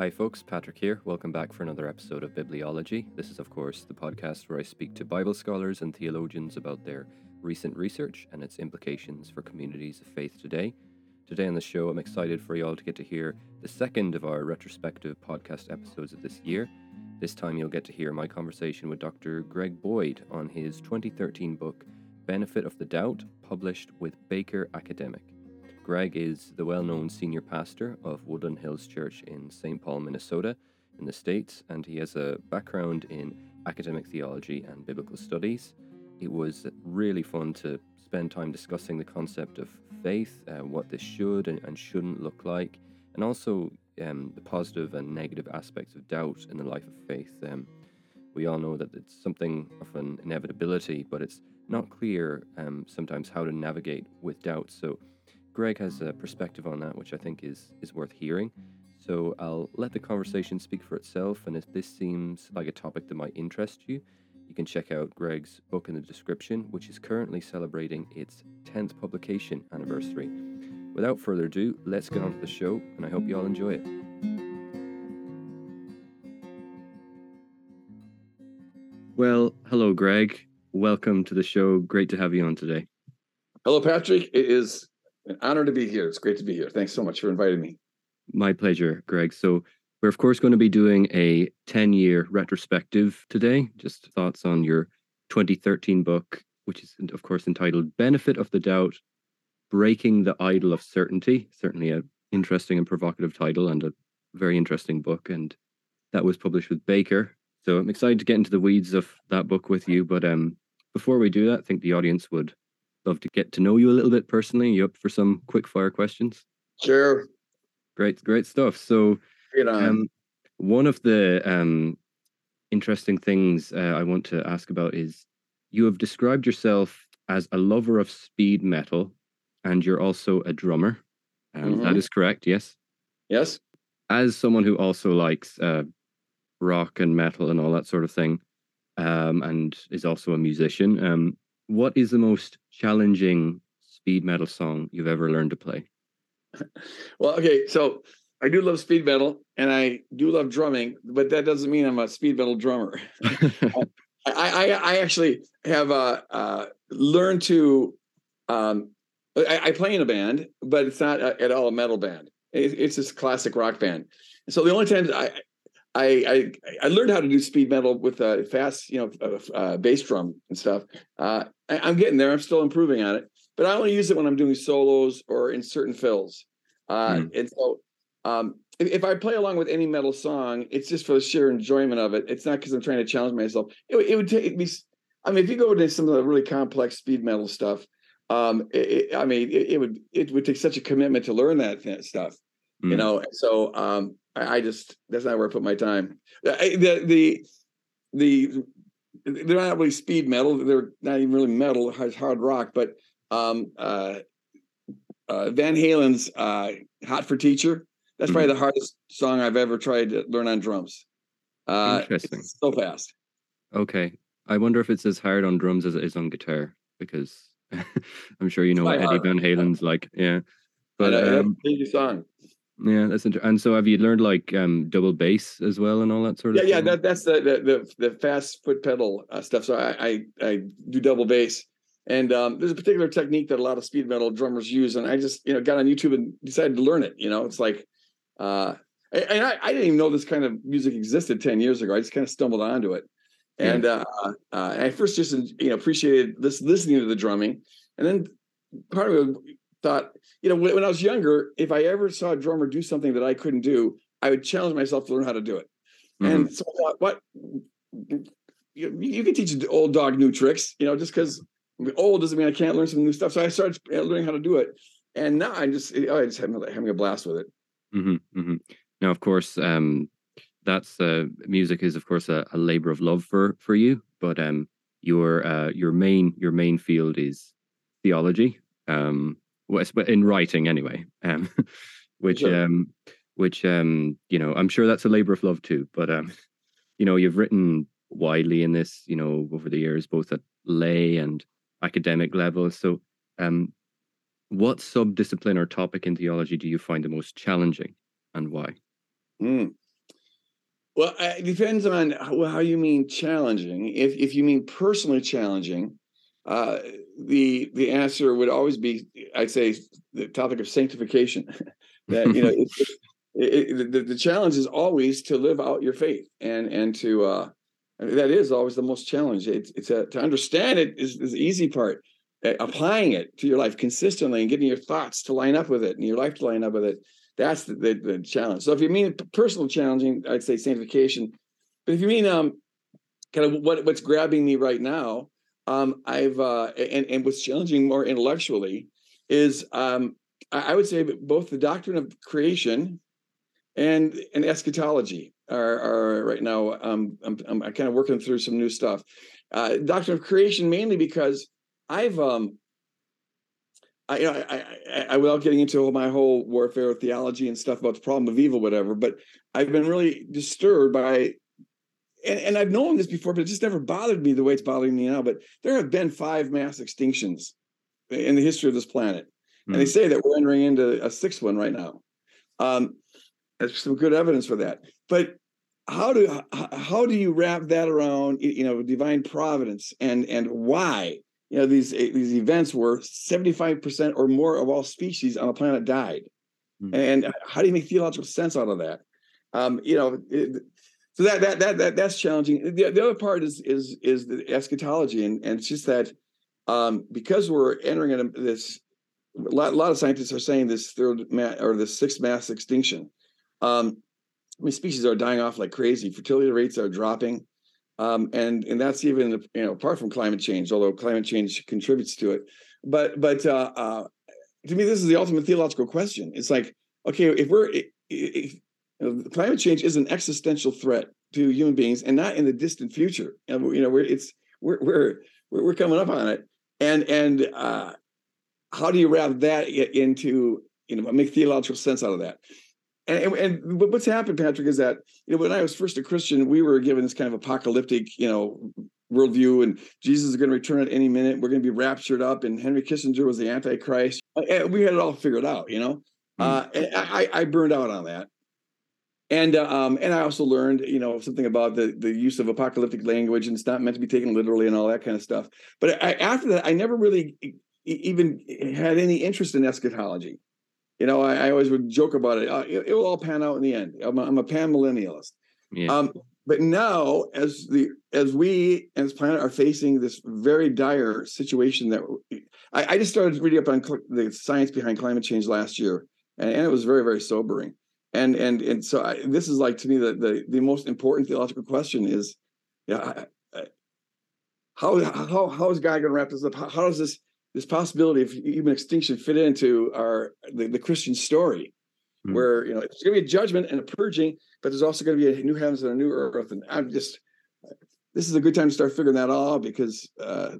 Hi, folks. Patrick here. Welcome back for another episode of Bibleology. This is, of course, the podcast where I speak to Bible scholars and theologians about their recent research and its implications for communities of faith today. Today on the show, I'm excited for you all to get to hear the second of our retrospective podcast episodes of this year. This time, you'll get to hear my conversation with Dr. Greg Boyd on his 2013 book, Benefit of the Doubt, published with Baker Academic. Greg is the well known senior pastor of Woodland Hills Church in St. Paul, Minnesota, in the States, and he has a background in academic theology and biblical studies. It was really fun to spend time discussing the concept of faith, uh, what this should and, and, shouldn't look like, and also um, the positive and negative aspects of doubt in the life of faith. Um, we all know that it's something of an inevitability, but it's not clear um, sometimes how to navigate with doubt. So, Greg has a perspective on that, which I think is is worth hearing. So I'll let the conversation speak for itself, and if this seems like a topic that might interest you, you can check out Greg's book in the description, which is currently celebrating its 10th publication anniversary. Without further ado, let's get on to the show, and I hope you all enjoy it. Well, hello, Greg. Welcome to the show. Great to have you on today. Hello, Patrick. It is an honor to be here. It's great to be here. Thanks so much for inviting me. My pleasure, Greg. So, we're of course going to be doing a 10 year retrospective today. Just thoughts on your 2013 book, which is, of course, entitled Benefit of the Doubt Breaking the Idol of Certainty. Certainly an interesting and provocative title and a very interesting book. And that was published with Baker. So, I'm excited to get into the weeds of that book with you. But um, before we do that, I think the audience would love to get to know you a little bit personally. You up for some quick fire questions? Sure. Great, great stuff. So, um, one of the um, interesting things uh, I want to ask about is you have described yourself as a lover of speed metal, and you're also a drummer. Um, mm-hmm. that is correct, yes? Yes. As someone who also likes uh, rock and metal and all that sort of thing, um, and is also a musician, um, what is the most challenging speed metal song you've ever learned to play? well, okay, so I do love speed metal and I do love drumming, but that doesn't mean I'm a speed metal drummer. I, I, I, actually have uh, uh, learned to. Um, I, I, play in a band, but it's not at all a metal band. It, it's this classic rock band. So the only times I I, I, I learned how to do speed metal with a fast, you know, uh, uh, bass drum and stuff. Uh, I, am getting there. I'm still improving on it, but I only use it when I'm doing solos or in certain fills. Mm. And so, um, if, if, I play along with any metal song, it's just for the sheer enjoyment of it. It's not because I'm trying to challenge myself. It, it would take me. I mean, if you go into some of the really complex speed metal stuff, um, it, I mean, it, would it would take such a commitment to learn that stuff. Mm. You know, so um, I, I, just that's not where I put my time. The the the they're not really speed metal. They're not even really metal. It's hard rock, but um, uh, uh, Van Halen's uh, "Hot for Teacher." That's mm-hmm. probably the hardest song I've ever tried to learn on drums. Uh, Interesting. so fast. Okay, I wonder if it's as hard on drums as it is on guitar because I'm sure you know what Eddie. Van Halen's like. Yeah, but um, song. Yeah, that's interesting. And so, have you learned like um, double bass as well and all that sort of? Yeah, thing? yeah. That, that's the, the the the fast foot pedal uh, stuff. So I, I, I do double bass, and um, there's a particular technique that a lot of speed metal drummers use, and I just you know got on YouTube and decided to learn it. You know, it's like, uh, and I, I didn't even know this kind of music existed ten years ago. I just kind of stumbled onto it, and uh, uh, I first just you know appreciated this listening to the drumming, and then part of it thought, you know, when, when, I was younger, if I ever saw a drummer do something that I couldn't do, I would challenge myself to learn how to do it. Mm-hmm. And so I thought, what you, you can teach an old dog new tricks, you know, just because old doesn't mean I can't learn some new stuff. So I started learning how to do it. And now I'm just, oh, I just having, having a blast with it. Mm-hmm, mm-hmm. Now, of course, um, that's uh, music is of course a, a, labor of love for for you, but um, your uh, your main your main field is theology. Um, in writing anyway, um, which sure. um, which um, you know, I'm sure that's a labor of love too. But um, you know, you've written widely in this, you know, over the years, both at lay and academic levels. So, um, what subdiscipline or topic in theology do you find the most challenging, and why? Mm. Well, it depends on how, how you mean challenging. If if you mean personally challenging, uh, the the answer would always be, I'd say, the topic of sanctification. that you know, it, it, it, the, the challenge is always to live out your faith and and to uh, that is always the most challenge. It's it's a, to understand it is, is the easy part. Applying it to your life consistently and getting your thoughts to line up with it and your life to line up with it. That's the, the, the challenge. So if you mean personal challenging, I'd say sanctification. But if you mean um, kind of what what's grabbing me right now, um, I've uh, and and what's challenging more intellectually is um, I, I would say both the doctrine of creation and and eschatology are, are right now. Um, I'm, I'm kind of working through some new stuff. Uh, doctrine of creation mainly because I've um, I, you know, I, I, I, without getting into my whole warfare theology and stuff about the problem of evil, whatever, but I've been really disturbed by, and, and I've known this before, but it just never bothered me the way it's bothering me now. But there have been five mass extinctions in the history of this planet, mm-hmm. and they hmm. say that we're entering into a sixth one right now. Um, there's some good evidence for that. But how do how do you wrap that around you know divine providence and and why you know these eh, these events where 75% or more of all species on the planet died mm-hmm. and how do you make theological sense out of that um you know it, so that, that that that that's challenging the, the other part is is is the eschatology and and it's just that um because we're entering in this a lot, a lot of scientists are saying this third ma- or the sixth mass extinction um I mean, species are dying off like crazy. Fertility rates are dropping, um, and and that's even you know apart from climate change, although climate change contributes to it. But but uh, uh, to me, this is the ultimate theological question. It's like okay, if we're if, climate change is an existential threat to human beings, and not in the distant future. And you know, we're it's we're we're we're coming up on it, and and uh, how do you wrap that into you know make theological sense out of that? and, and what's happened, Patrick, is that you know when I was first a Christian, we were given this kind of apocalyptic, you know, worldview, and Jesus is going to return at any minute. We're going to be raptured up, and Henry Kissinger was the Antichrist. And we had it all figured out, you know. Mm-hmm. Uh, and I, I burned out on that, and uh, um, and I also learned, you know, something about the the use of apocalyptic language, and it's not meant to be taken literally, and all that kind of stuff. But I, after that, I never really even had any interest in eschatology you know, I, I always would joke about it. Uh, it. it. will all pan out in the end. I'm a, I'm a pan millennialist. Yeah. Um, but now, as the as we as planet are facing this very dire situation, that I, I just started reading up on cl- the science behind climate change last year, and, and, it was very very sobering. And and and so I, this is like to me the, the the most important theological question is, yeah, how how how is God going to wrap this up? How, how does this this possibility of human extinction fit into our the, the Christian story, mm-hmm. where you know it's going to be a judgment and a purging, but there's also going to be a new heavens and a new earth. And I'm just this is a good time to start figuring that all out because uh,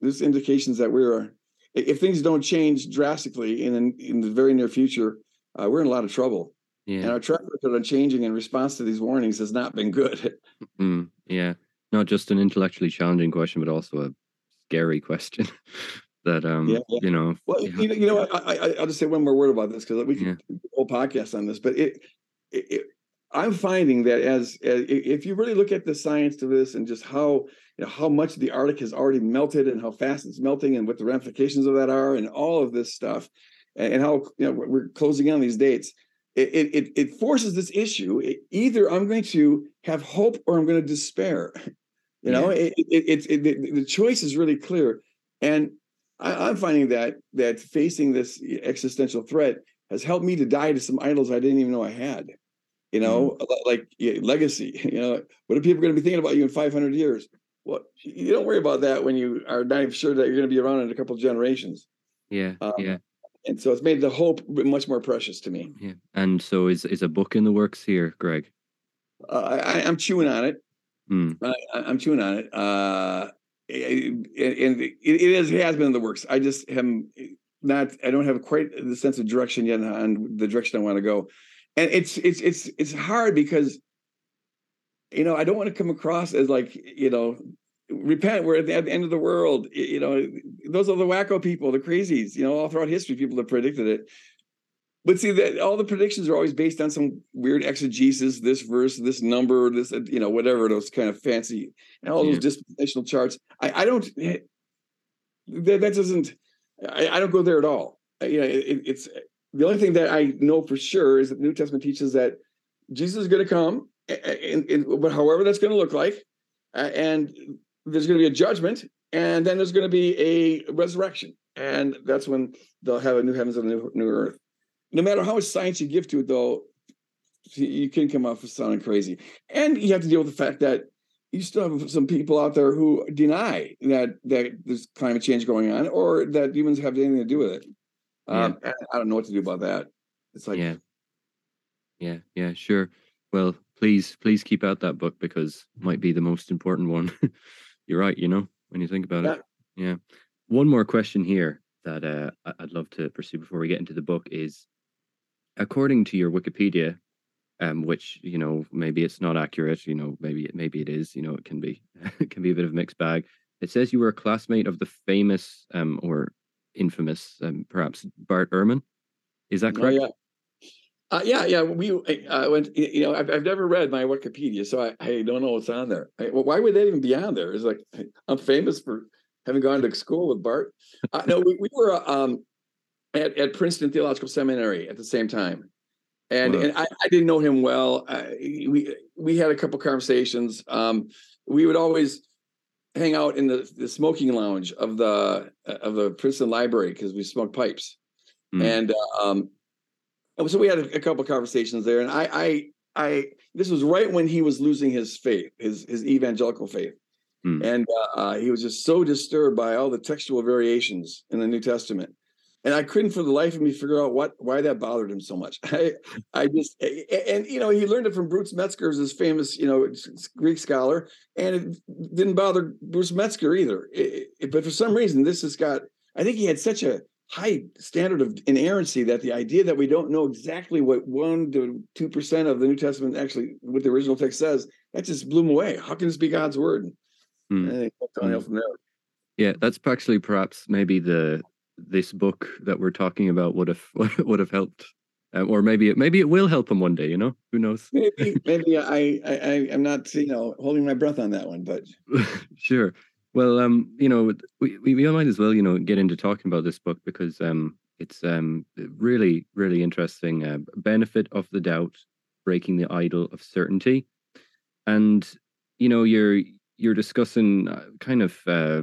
there's indications that we're if things don't change drastically in in the very near future, uh, we're in a lot of trouble. Yeah. And our track record on changing in response to these warnings has not been good. Mm, yeah, not just an intellectually challenging question, but also a scary question that um yeah, yeah. you know well you know, you know I, I will just say one more word about this because we can yeah. do a whole podcast on this but it, it, it i'm finding that as, as, if you really look at the science to this and just how you know how much the arctic has already melted and how fast it's melting and what the ramifications of that are and all of this stuff and, and how you know we're closing in on these dates it, it it forces this issue either i'm going to have hope or i'm going to despair you know, yeah. it, it, it, it, the choice is really clear, and I, am finding that that facing this existential threat has helped me to die to some idols I didn't even know I had. You know, mm. like yeah, legacy. You know, what are people going to be thinking about you in 500 years? Well, you don't worry about that when you are not even sure that you're going to be around in a couple of generations. Yeah, um, yeah. And so it's made the hope much more precious to me. Yeah. And so is is a book in the works here, Greg? Uh, I, I'm chewing on it. Mm. I, am chewing on it. Uh, and it, it is it has been in the works. I just am not. I don't have quite the sense of direction yet on the direction I want to go, and it's it's it's it's hard because you know I don't want to come across as like you know repent we're at the, end of the world you know those are the wacko people the crazies you know all throughout history people have predicted it but see that all the predictions are always based on some weird exegesis, this verse, this number, this you know whatever those kind of fancy and all those yeah. dispensational charts. I, I don't eh, that, that doesn't I, I, don't go there at all. You know, it, it's the only thing that I know for sure is that the New Testament teaches that Jesus is going to come, and, and, but however that's going to look like, uh, and there's going to be a judgment, and then there's going to be a resurrection, and that's when they'll have a new heavens and a new, new earth. No matter how much science you give to it, though, you can come off as sounding crazy, and you have to deal with the fact that you still have some people out there who deny that that there's climate change going on, or that humans have anything to do with it. Um. I don't know what to do about that. It's like, yeah, yeah, yeah, sure. Well, please, please keep out that book because it might be the most important one. You're right. You know, when you think about yeah. it. Yeah. One more question here that uh, I'd love to pursue before we get into the book is, according to your Wikipedia, um, which you know maybe it's not accurate. You know, maybe it, maybe it is. You know, it can be it can be a bit of a mixed bag. It says you were a classmate of the famous um, or infamous, um, perhaps Bart Ehrman. Is that correct? Oh, yeah. Uh, yeah, yeah. We uh, went. You know, I've, I've never read my Wikipedia, so I, I don't know what's on there. I, well, why would that even be on there? It's like I'm famous for having gone to school with Bart. Uh, no, we, we were um, at, at Princeton Theological Seminary at the same time, and wow. and I, I, didn't know him well. we we had a couple conversations. Um, we would always hang out in the, the smoking lounge of the of the Princeton Library because we smoked pipes, mm. and uh, um, so we had a, a couple conversations there. And I, I, I, this was right when he was losing his faith, his his evangelical faith, mm. and uh, uh, he was just so disturbed by all the textual variations in the New Testament and I couldn't for the life of me figure out what why that bothered him so much. I I just and you know he learned it from Bruce Metzger, his famous you know Greek scholar, and it didn't bother Bruce Metzger either. It, it, but for some reason, this has got. I think he had such a high standard of inerrancy that the idea that we don't know exactly what one to two percent of the New Testament actually what the original text says that just blew him away. How can this be God's word? Mm. there. Yeah, that's actually perhaps maybe the this book that we're talking about would have would have helped um, or maybe it maybe it will help him one day you know who knows maybe maybe I, I i am not you know holding my breath on that one but sure well um you know we, we we might as well you know get into talking about this book because um it's um really really interesting uh, benefit of the doubt breaking the idol of certainty and you know you're you're discussing uh, kind of uh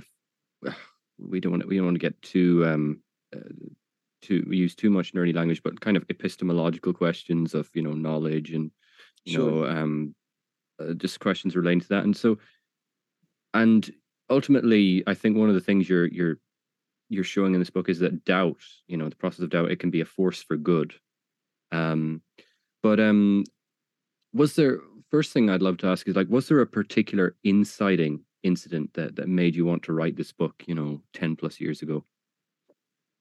we don't want to, we don't want to get too um uh, too use too much nerdy language, but kind of epistemological questions of you know knowledge and you sure. know um uh, just questions relating to that, and so and ultimately, I think one of the things you're you're you're showing in this book is that doubt, you know, the process of doubt, it can be a force for good. Um, but um, was there first thing I'd love to ask is like, was there a particular inciting incident that that made you want to write this book you know 10 plus years ago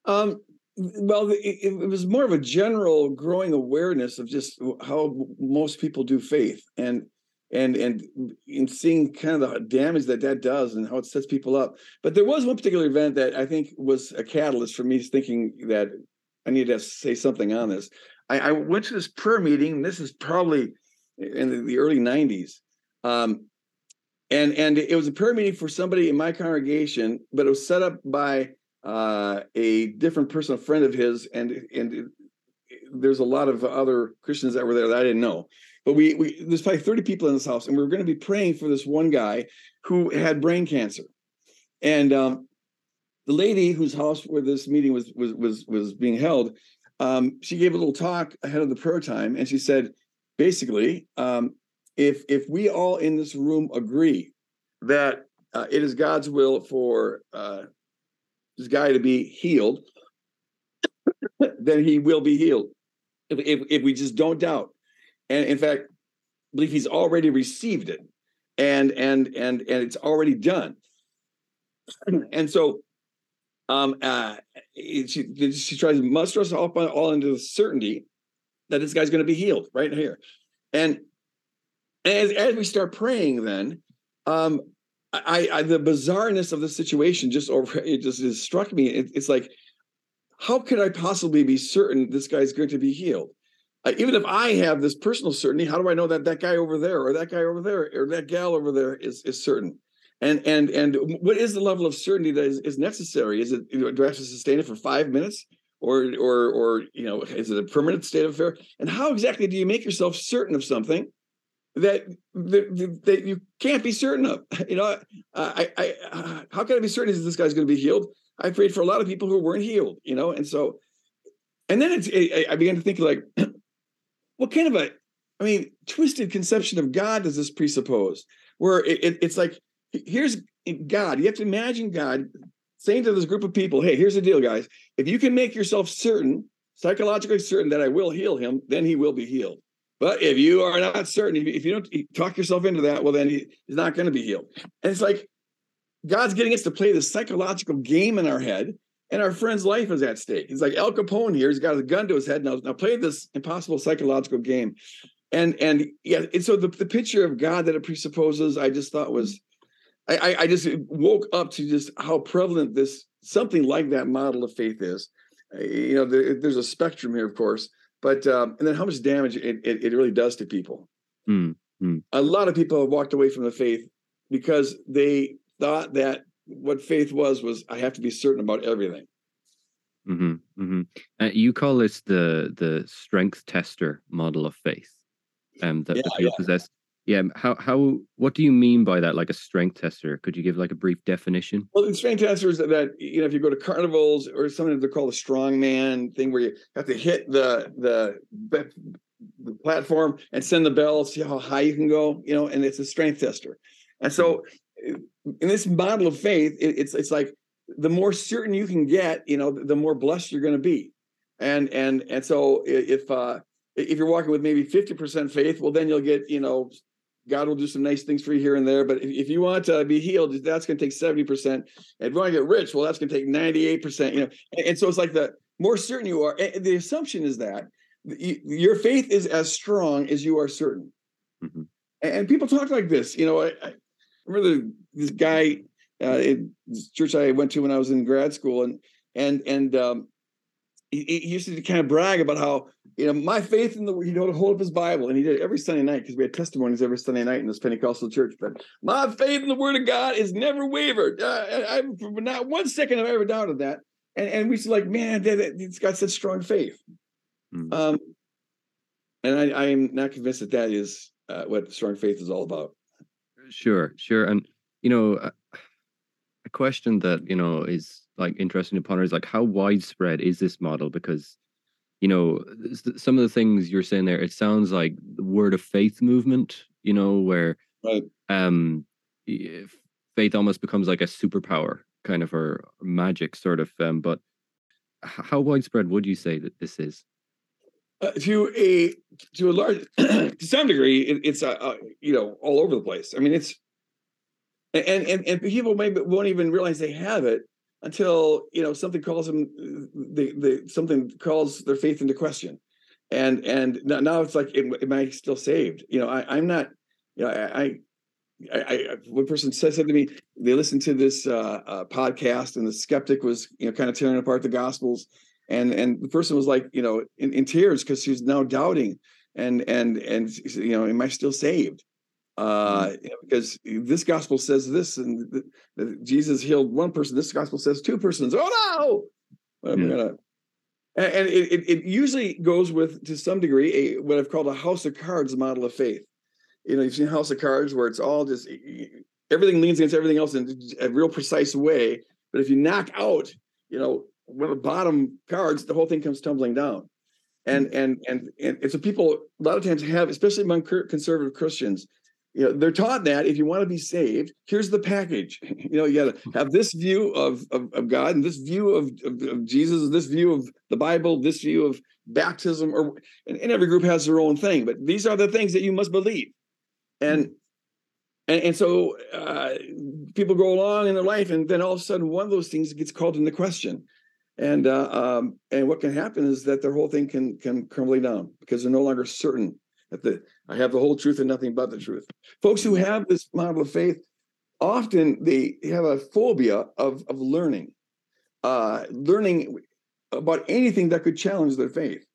um well it, it, was more of a general growing awareness of just how most people do faith and and and in seeing kind of the damage that that does and how it sets people up but there was one particular event that i think was a catalyst for me thinking that i need to say something on this i, I went to this prayer meeting this is probably in the, early 90s um, and and it was a prayer meeting for somebody in my congregation, but it was set up by uh, a different person, a friend of his, and and there's a lot of other Christians that were there that I didn't know. But we we there's probably 30 people in this house, and we were going to be praying for this one guy who had brain cancer, and um, the lady whose house where this meeting was was was was being held, um, she gave a little talk ahead of the prayer time, and she said, basically, um, if if we all in this room agree that uh, it is God's will for uh, this guy to be healed, then he will be healed. If, if, if we just don't doubt, and in fact, I believe he's already received it, and and and and it's already done. And so, um, uh, she she tries to muster us all, all into the certainty that this guy's going to be healed right here, and as as we start praying, then um, I, I the bizarreness of the situation just over it just, it struck me. It, it's like how could I possibly be certain this guy's going to be healed? Uh, even if I have this personal certainty, how do I know that that guy over there or that guy over there or that gal over there is is certain? And and and what is the level of certainty that is, is necessary? Is it do I have to sustain it for five minutes? Or or or you know, is it a permanent state of affair? And how exactly do you make yourself certain of something that that, that you can't be certain of? You know, I, I, I how can I be certain that this guy's going to be healed? I prayed for a lot of people who weren't healed. You know, and so, and then it's I began to think like, what kind of a I mean, twisted conception of God does this presuppose? Where it, it, it's like here's God. You have to imagine God saying to this group of people, hey, here's the deal, guys. If you can make yourself certain, psychologically certain that I will heal him, then he will be healed. But if you are not certain, if you don't talk yourself into that, well, then he, he's not going to be healed. And it's like God's getting us to play this psychological game in our head, and our friend's life is at stake. He's like Al Capone here. He's got a gun to his head. Now, now play this impossible psychological game. And and yeah, and so the, the picture of God that it presupposes, I just thought was I, I just woke up to just how prevalent this something like that model of faith is. You know, there, there's a spectrum here, of course, but um, and then how much damage it, it, it really does to people. Mm, mm. A lot of people have walked away from the faith because they thought that what faith was was I have to be certain about everything. Mm-hmm, mm-hmm. Uh, you call this the the strength tester model of faith, um, that, yeah, that people yeah. possess. Yeah. How how what do you mean by that? Like a strength tester? Could you give like a brief definition? Well, the strength tester is that, you know if you go to carnivals or something they're called a strongman thing where you have to hit the the the platform and send the bell, see how high you can go, you know, and it's a strength tester. And so mm-hmm. In this model of faith, it, it's it's like the more certain you can get, you know, the more blessed you're going to be. And and and so if uh if you're walking with maybe 50% faith, well then you'll get, you know, God will do some nice things for you here and there. But if, if you want to be healed, that's going to take 70%. And if you want to get rich, well, that's going to take 98%. You know, and, and, so it's like the more certain you are, the assumption is that your faith is as strong as you are certain. Mm-hmm. And, people talk like this. You know, I, I remember this guy uh, in this church I went to when I was in grad school, and and and um, he, he, used to kind of brag about how you know my faith in the you know to hold up his Bible, and he did it every Sunday night because we had testimonies every Sunday night in this Pentecostal church. But my faith in the Word of God is never wavered. Uh, I, not one second have I ever doubted that. And and we said like, man, it's got such strong faith. Mm. Um, and I, I am not convinced that that is uh, what strong faith is all about. Sure, sure, and you know, a question that you know is like interesting to ponder is like how widespread is this model because you know some of the things you're saying there it sounds like the word of faith movement you know where right. um faith almost becomes like a superpower kind of or magic sort of um but how widespread would you say that this is uh, to a to a large to some degree it, it's uh, uh, you know all over the place. I mean it's and and and people maybe won't even realize they have it until you know something calls them the the something calls their faith into question. And and now it's like am, i still saved? You know I, i'm not you know i i I, one person said, said to me, they listened to this uh, uh, podcast, and the skeptic was, you know, kind of tearing apart the Gospels, and and the person was like, you know, in, in tears because she's now doubting, and and and you know, am I still saved? uh, mm-hmm. you know, because this gospel says this, and Jesus healed one person. This gospel says two persons. Oh no! I'm yeah. gonna, and, and it, it usually goes with to some degree a what I've called a house of cards model of faith. You know, you've seen House of Cards where it's all just everything leans against everything else in a real precise way. But if you knock out, you know, one of the bottom cards, the whole thing comes tumbling down. And mm. and and and, and so people a lot of times have, especially among conservative Christians, you know they're taught that if you want to be saved here's the package. You know you got to have this view of, of, of god and this view of, of, of, jesus this view of the bible this view of baptism or and, and, every group has their own thing but these are the things that you must believe. And and, and so uh, people go along in their life and then all of a sudden one of those things gets called into question and uh, um, and what can happen is that their whole thing can can crumble down because they're no longer certain that the I have the whole truth and nothing but the truth. Folks who have this model of faith often they have a phobia of of learning. Uh, learning about anything that could challenge their faith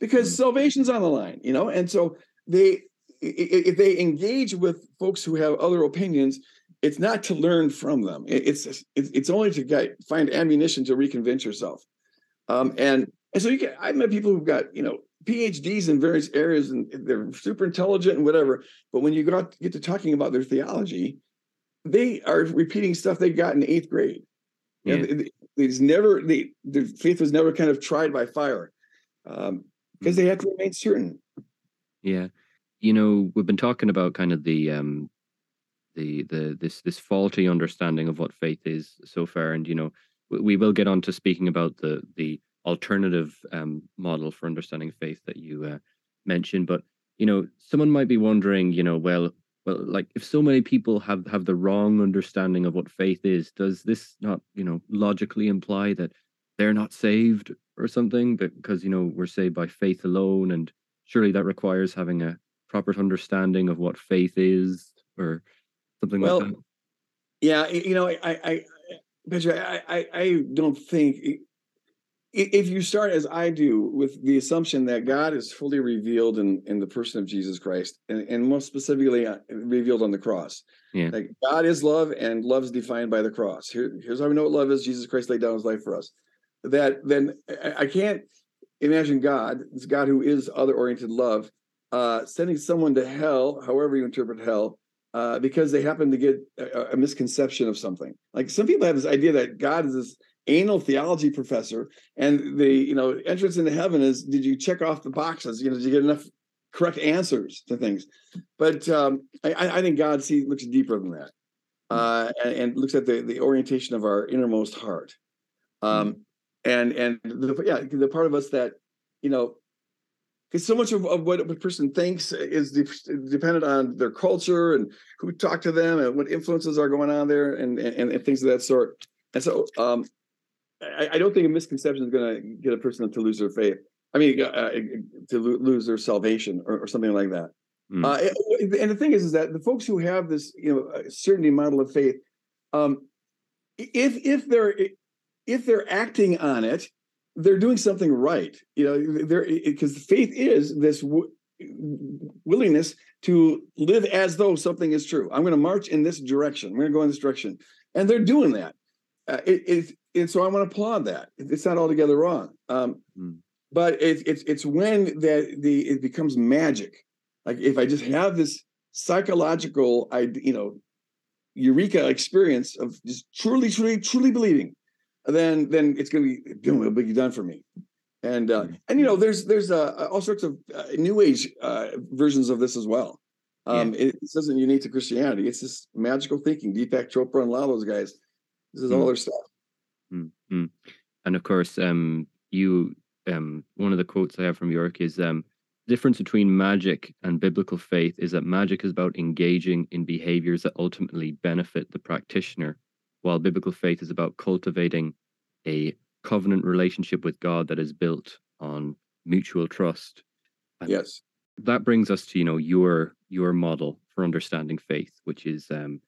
because mm-hmm. salvation's on the line, you know? And so they, if they engage with folks who have other opinions, it's not to learn from them. It's it's only to get, find ammunition to reconvince yourself. Um, and and so you get I've met people who've got you know PhDs in various areas and they're super intelligent and whatever. But when you got get to talking about their theology, they are repeating stuff they got in eighth grade. Yeah. You know, it's never they, their faith was never kind of tried by fire because um, mm. they had to remain certain. Yeah, you know we've been talking about kind of the um the the this this faulty understanding of what faith is so far, and you know we will get on to speaking about the the alternative um, model for understanding faith that you uh, mentioned. But you know, someone might be wondering, you know, well, well, like if so many people have have the wrong understanding of what faith is, does this not, you know, logically imply that they're not saved or something? Because you know we're saved by faith alone, and surely that requires having a proper understanding of what faith is, or something well, like that. Yeah, you know, I, I, I, I, I don't think if you start as I do with the assumption that God is fully revealed in, in the person of Jesus Christ, and, and most specifically uh, revealed on the cross. Yeah. Like God is love, and love is defined by the cross. Here, here's how we know what love is: Jesus Christ laid down His life for us. That then I can't imagine God, this God who is other-oriented love, uh, sending someone to hell, however you interpret hell, uh, because they happen to get a, a, misconception of something. Like some people have this idea that God is this anal theology professor, and the you know entrance into heaven is did you check off the boxes? You know, did you get enough correct answers to things? But um, I, I, think God see looks deeper than that, uh, and, and, looks at the the orientation of our innermost heart. Um, and and the, yeah, the part of us that you know because so much of, of, what a person thinks is de- dependent on their culture and who talk to them and what influences are going on there and and, and things of that sort. And so um, I, I, don't think a misconception is going to get a person to lose their faith. I mean, uh, uh to lo- lose their salvation or, or something like that. Mm. Uh, and the thing is, is that the folks who have this, you know, certainty model of faith, um, if if they're if they're acting on it, they're doing something right. You know, they're because faith is this w- willingness to live as though something is true. I'm going to march in this direction. I'm going to go in this direction, and they're doing that. Uh, it, it, and so I want to applaud that. It's not altogether wrong. Um, mm. But it's it's it's when that the it becomes magic. Like if I just have this psychological, I you know, eureka experience of just truly, truly, truly believing, then then it's going to be boom, it'll be done for me. And uh, mm. and you know, there's there's uh, all sorts of uh, new age uh, versions of this as well. Um, yeah. it, this isn't unique to Christianity. It's this magical thinking. Deepak Chopra and a lot of those guys. This is mm. all their stuff. Mm-hmm. And of course, um, you um, one of the quotes I have from York is um, the difference between magic and biblical faith is that magic is about engaging in behaviors that ultimately benefit the practitioner, while biblical faith is about cultivating a covenant relationship with God that is built on mutual trust. And yes. That brings us to you know your your model for understanding faith, which is um,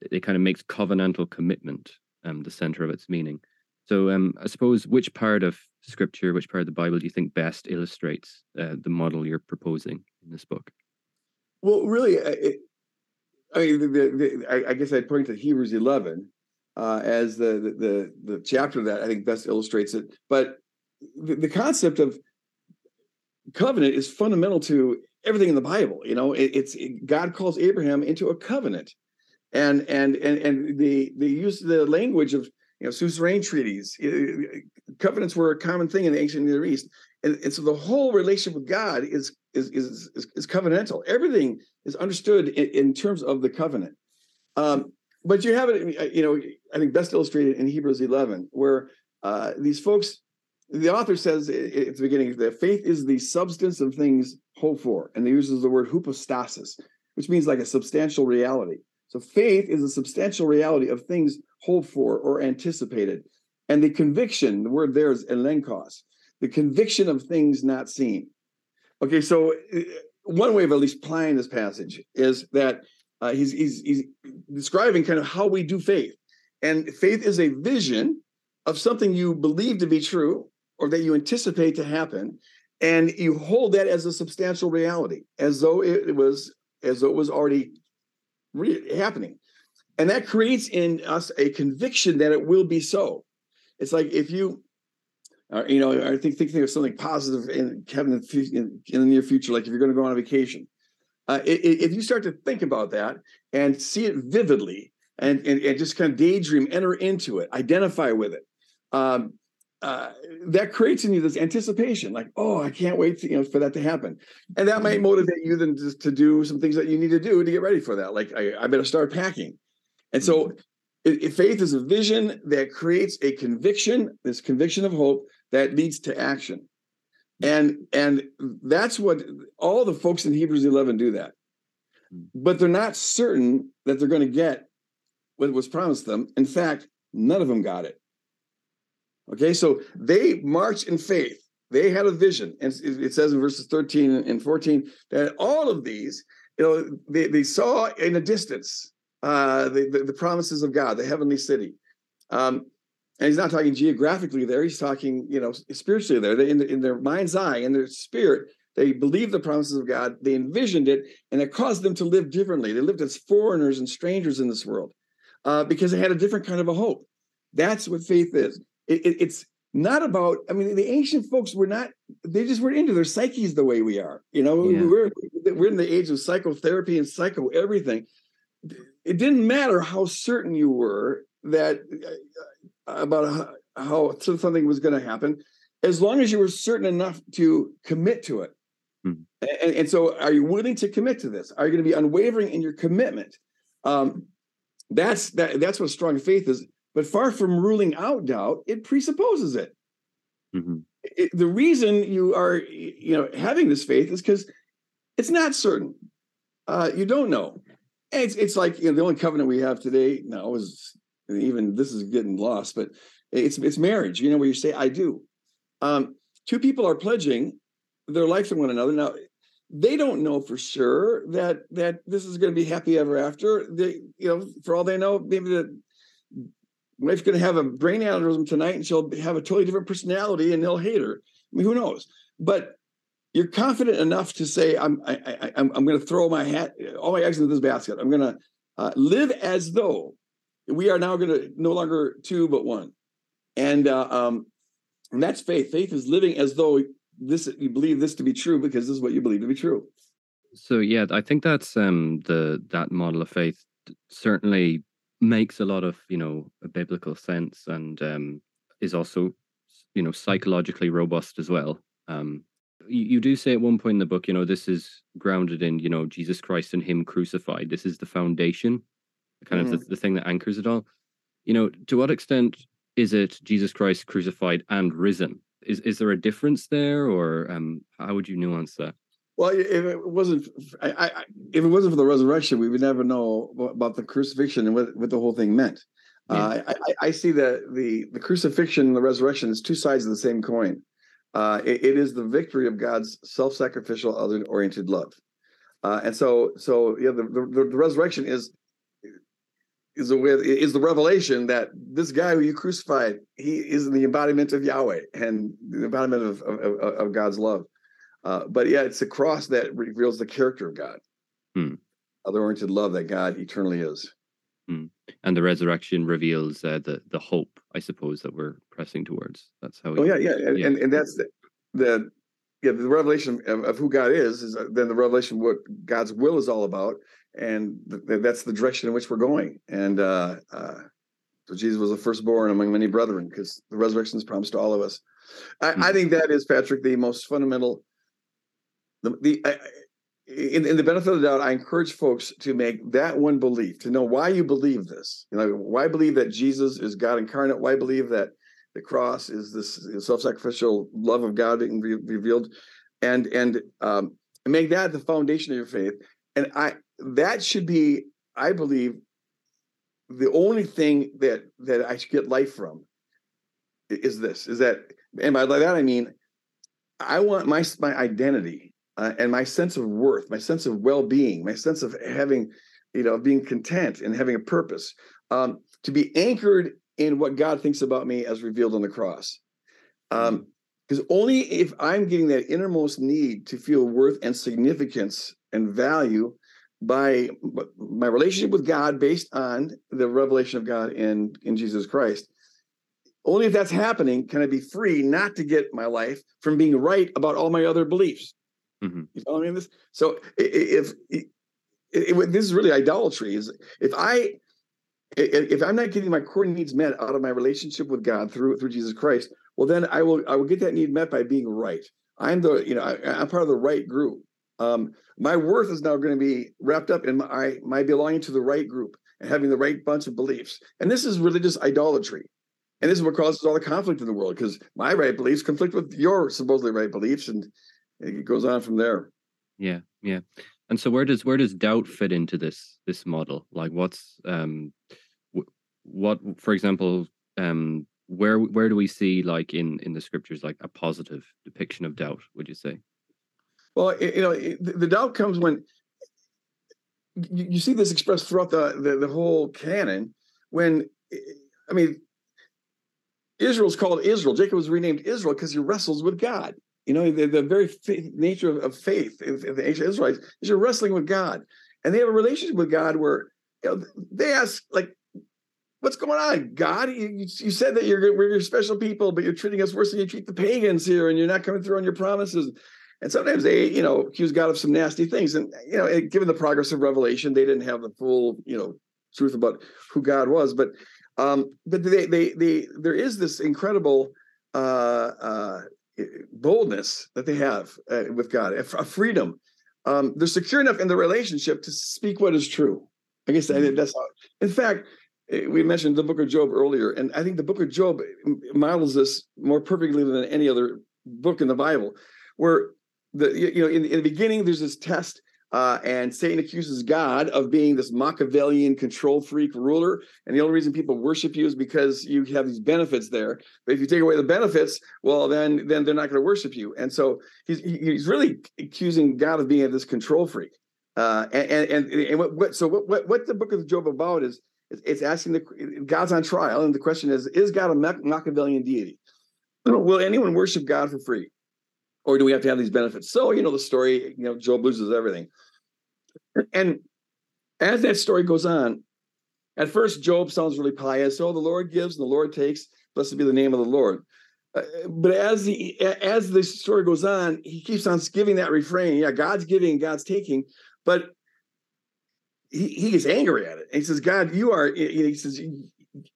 it kind of makes covenantal commitment um, the center of its meaning. So, um, I suppose which part of Scripture, which part of the Bible, do you think best illustrates uh, the model you're proposing in this book? Well, really, it, I mean, the, the, I, I, guess I'd point to Hebrews 11 uh, as the, the the chapter that I think best illustrates it. But the, the concept of covenant is fundamental to everything in the Bible. You know, it, it's it, God calls Abraham into a covenant and and and and the the use the language of you know suzerain treaties covenants were a common thing in the ancient near east and, and so the whole relationship with god is is is is, is covenantal everything is understood in, in, terms of the covenant um, but you have it you know i think best illustrated in hebrews 11 where uh, these folks the author says at the beginning that faith is the substance of things hoped for and he uses the word hypostasis which means like a substantial reality so faith is a substantial reality of things hoped for or anticipated. And the conviction, the word there is elenchos, the conviction of things not seen. Okay, so uh, one way of at least applying this passage is that uh, he's, he's, he's describing kind of how we do faith. And faith is a vision of something you believe to be true, or that you anticipate to happen, and you hold that as a substantial reality, as though it was as though it was already re- happening, and that creates in us a conviction that it will be so. It's like if you, uh, you know, I think thinking of something positive in Kevin in, in the near future, like if you're going to go on a vacation, uh, if you start to think about that and see it vividly and, and, and just kind of daydream, enter into it, identify with it, um, uh, that creates in you this anticipation, like, oh, I can't wait to, you know, for that to happen. And that might mm-hmm. motivate you then to, to do some things that you need to do to get ready for that. Like, I, I better start packing. And so mm-hmm. it, it, faith is a vision that creates a conviction, this conviction of hope that leads to action and and that's what all the folks in hebrews 11 do that. But they're not certain that they're going to get what was promised them. In fact none of them got it. Okay so they march in faith. They had a vision. And it says in verses 13 and 14 that all of these you know they, they saw in a distance uh the, the, the promises of god the heavenly city. Um and he's not talking geographically there he's talking you know spiritually there. They, in, the, in their mind's eye in their spirit they believed the promises of god they envisioned it and it caused them to live differently. They lived as foreigners and strangers in this world uh, because they had a different kind of a hope. That's what faith is. It, it, it's not about i mean the ancient folks were not they just weren't into their psyches the way we are you know? Yeah. we're we're in the age of psychotherapy and psycho everything. It didn't matter how certain you were that about how something was going to happen, as long as you were certain enough to commit to it. Hmm. And, and, so, are you willing to commit to this? Are you going to be unwavering in your commitment? Um, that's that. That's what strong faith is. But far from ruling out doubt, it presupposes it. Mm-hmm. it the reason you are, you know, having this faith is because it's not certain. Uh, you don't know. And it's it's like you know the only covenant we have today now is even this is getting lost, but it's it's marriage, you know, where you say I do. Um, two people are pledging their life to one another. Now, they don't know for sure that that this is going to be happy ever after. They, you know, for all they know, maybe the wife's going to have a brain aneurysm tonight, and she'll have a totally different personality, and they'll hate her. I mean, who knows? But you're confident enough to say, "I'm I, I, I'm I'm going to throw my hat, all my eggs into this basket. I'm going to uh, live as though we are now going to no longer two but one. And uh, um, and that's faith. Faith is living as though this you believe this to be true because this is what you believe to be true. So yeah i think that's um the that model of faith certainly makes a lot of you know biblical sense and um is also you know psychologically robust as well. Um you, you do say at one point in the book you know this is grounded in you know jesus christ and him crucified. This is the foundation kind mm. of the, mm-hmm. the thing that anchors it all. You know, to what extent is it Jesus Christ crucified and risen? Is is there a difference there, or um, how would you nuance that? Well, if it wasn't, I, I, if it wasn't for the resurrection, we would never know about the crucifixion and what, what the whole thing meant. Yeah. Uh, I, I, see the, the the crucifixion and the resurrection as two sides of the same coin. Uh, it, it is the victory of God's self-sacrificial, other-oriented love, uh, and so so yeah, the, the, the resurrection is is the is the revelation that this guy who you crucified, he is the embodiment of Yahweh and the embodiment of of, of God's love. Uh, but yeah, it's the cross that reveals the character of God, hmm. other-oriented love that God eternally is. Hmm. And the resurrection reveals uh, the the hope, I suppose, that we're pressing towards. That's how. oh yeah, yeah, and, yeah. and and that's the, the yeah the revelation of, of who God is is uh, then the revelation what God's will is all about, and th- that's the direction in which we're going. And uh, uh, so Jesus was the firstborn among many brethren because the resurrection is promised to all of us. I, mm-hmm. I, think that is Patrick the most fundamental. The, the I, in, in, the benefit of the doubt, I encourage folks to make that one belief to know why you believe this. You know, why believe that Jesus is God incarnate? Why believe that the cross is this self-sacrificial love of God being re- revealed, and and um, make that the foundation of your faith. And I that should be, I believe, the only thing that that I should get life from is this: is that, and by that I mean, I want my my identity uh, and my sense of worth, my sense of well-being, my sense of having, you know, being content and having a purpose, um, to be anchored in what God thinks about me as revealed on the cross. Um, Because only if I'm getting that innermost need to feel worth and significance and value by my relationship with God based on the revelation of God in, in Jesus Christ, only if that's happening can I be free not to get my life from being right about all my other beliefs. Mm-hmm. You follow me in? This so if, if it, this is really idolatry. Is if I if I'm not getting my core needs met out of my relationship with God through through Jesus Christ, well then I will I will get that need met by being right. I'm the you know I, am part of the right group. Um, my worth is now going to be wrapped up in my my belonging to the right group and having the right bunch of beliefs. And this is religious idolatry. And this is what causes all the conflict in the world because my right beliefs conflict with your supposedly right beliefs, and it goes on from there. Yeah, yeah. And so where does where does doubt fit into this this model? Like what's um what for example um where where do we see like in in the scriptures like a positive depiction of doubt would you say well you know the doubt comes when you, you see this expressed throughout the, the the whole canon when i mean israel's called israel jacob was renamed israel because he wrestles with god you know, the, the very nature of, of faith in, the ancient Israelites is you're wrestling with God, and they have a relationship with God where you know they ask like, "What's going on, God? You, you said that you're we're your special people, but you're treating us worse than you treat the pagans here, and you're not coming through on your promises." And sometimes they, you know, accuse God of some nasty things. And you know, given the progress of Revelation, they didn't have the full, you know, truth about who God was. But um, but they they they there is this incredible uh, uh, boldness that they have uh, with God, a, freedom. Um, they're secure enough in the relationship to speak what is true. I guess mm-hmm. that's how. In fact, eh, we mentioned the Book of Job earlier, and I think the Book of Job models this more perfectly than any other book in the Bible, where the you know in, in the beginning there's this test uh, and Satan accuses God of being this Machiavellian control freak ruler. And the only reason people worship you is because you have these benefits there. But if you take away the benefits, well, then then they're not going to worship you. And so he's he's really accusing God of being this control freak. Uh, and and, and what, what, so what, what what the book of Job about is it's asking the God's on trial, and the question is: Is God a Machiavellian deity? Will anyone worship God for free? Or do we have to have these benefits? So, you know, the story, you know, Job loses everything. And as that story goes on, at first, Job sounds really pious. Oh, the Lord gives and the Lord takes. Blessed be the name of the Lord. Uh, but as the as the story goes on, he keeps on giving that refrain. Yeah, God's giving, God's taking. But he, he gets angry at it. And he says, God, you are, he says,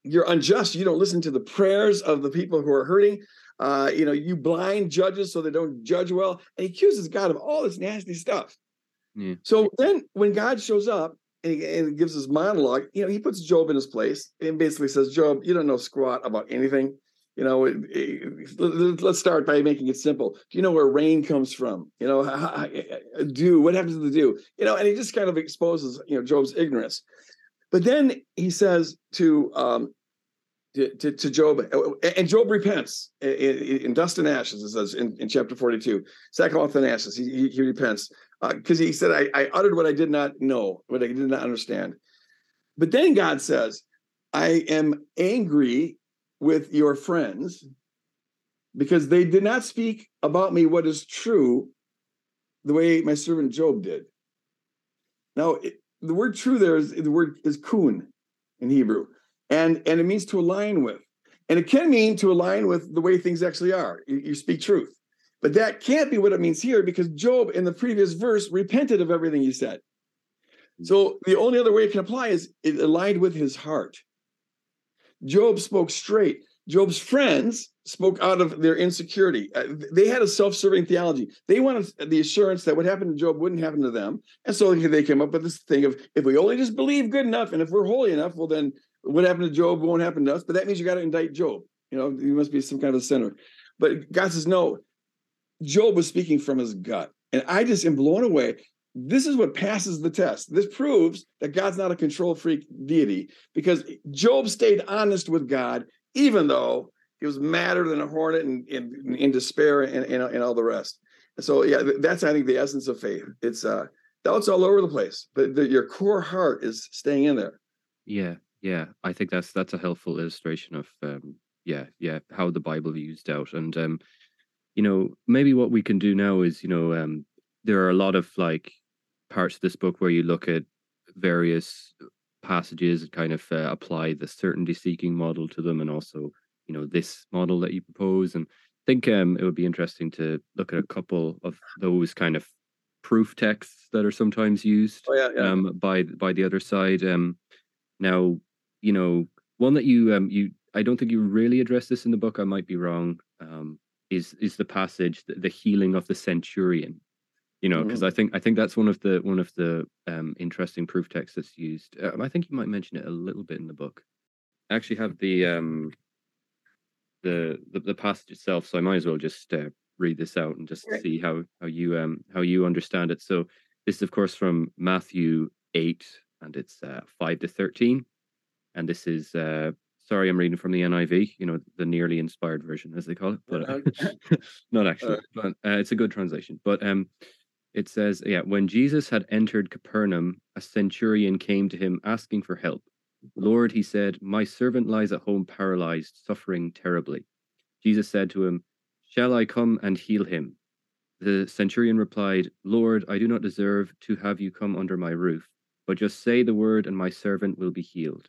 you're unjust. You don't listen to the prayers of the people who are hurting. Uh, you know, you blind judges so they don't judge well. And he accuses God of all this nasty stuff. Yeah. So then when God shows up and, he, and gives his monologue, you know, he puts Job in his place and basically says, Job, you don't know squat about anything. You know, it, it, let's start by making it simple. Do you know where rain comes from? You know, dew, what happens to the dew? You know, and he just kind of exposes, you know, Job's ignorance. But then he says to um, to, to, Job, and Job repents in, in, dust and ashes, it says in, in chapter 42, sackcloth and ashes. He, he, he repents because uh, he said, I, I uttered what I did not know, what I did not understand. But then God says, I am angry with your friends because they did not speak about me what is true the way my servant Job did. Now, it, the word true there is the word is kun in Hebrew and and it means to align with. And it can mean to align with the way things actually are. You, you, speak truth. But that can't be what it means here because job in the previous verse repented of everything he said. So the only other way it can apply is it aligned with his heart. Job spoke straight. Job's friends spoke out of their insecurity. Uh, they had a self-serving theology. They wanted the assurance that what happened to job wouldn't happen to them. And so they came up with this thing of if we only just believe good enough and if we're holy enough well then what happened to Job won't happen to us, but that means you got to indict Job. You know, you must be some kind of a sinner. But God says, no, Job was speaking from his gut. And I just am blown away. This is what passes the test. This proves that God's not a control freak deity because Job stayed honest with God, even though he was madder than a hornet and in, despair and, and, and, all the rest. And so, yeah, that's, I think, the essence of faith. It's uh, doubts all over the place, but the, your core heart is staying in there. Yeah, yeah i think that's that's a helpful illustration of um yeah yeah how the bible views doubt and um you know, maybe what we can do now is, you know, um, there are a lot of like parts of this book where you look at various passages and kind of uh, apply the certainty seeking model to them and also you know this model that you propose and I think um, it would be interesting to look at a couple of those kind of proof texts that are sometimes used oh, yeah, yeah. Um, by by the other side um, now you know one that you um you I don't think you really address this in the book I might be wrong um, is is the passage the, the healing of the centurion you know because mm-hmm. i think i think that's one of the one of the um, interesting proof texts that's used uh, i think you might mention it a little bit in the book I actually have the um the the, the passage itself so i might as well just uh, read this out and just right. see how how you um how you understand it so this is of course from matthew 8 and it's uh, 5 to 13 and this is uh sorry i'm reading from the niv you know the nearly inspired version as they call it but uh, not actually but uh, it's a good translation but um it says, yeah, when Jesus had entered Capernaum, a centurion came to him asking for help. Lord, he said, my servant lies at home paralyzed, suffering terribly. Jesus said to him, Shall I come and heal him? The centurion replied, Lord, I do not deserve to have you come under my roof, but just say the word and my servant will be healed.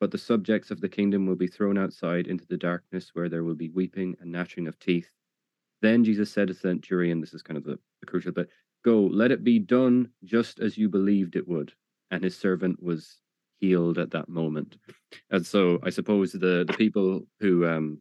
But the subjects of the kingdom will be thrown outside into the darkness where there will be weeping and gnashing of teeth. Then Jesus said to the centurion, this is kind of the, the crucial bit, Go, let it be done just as you believed it would. And his servant was healed at that moment. And so I suppose the, the people who um,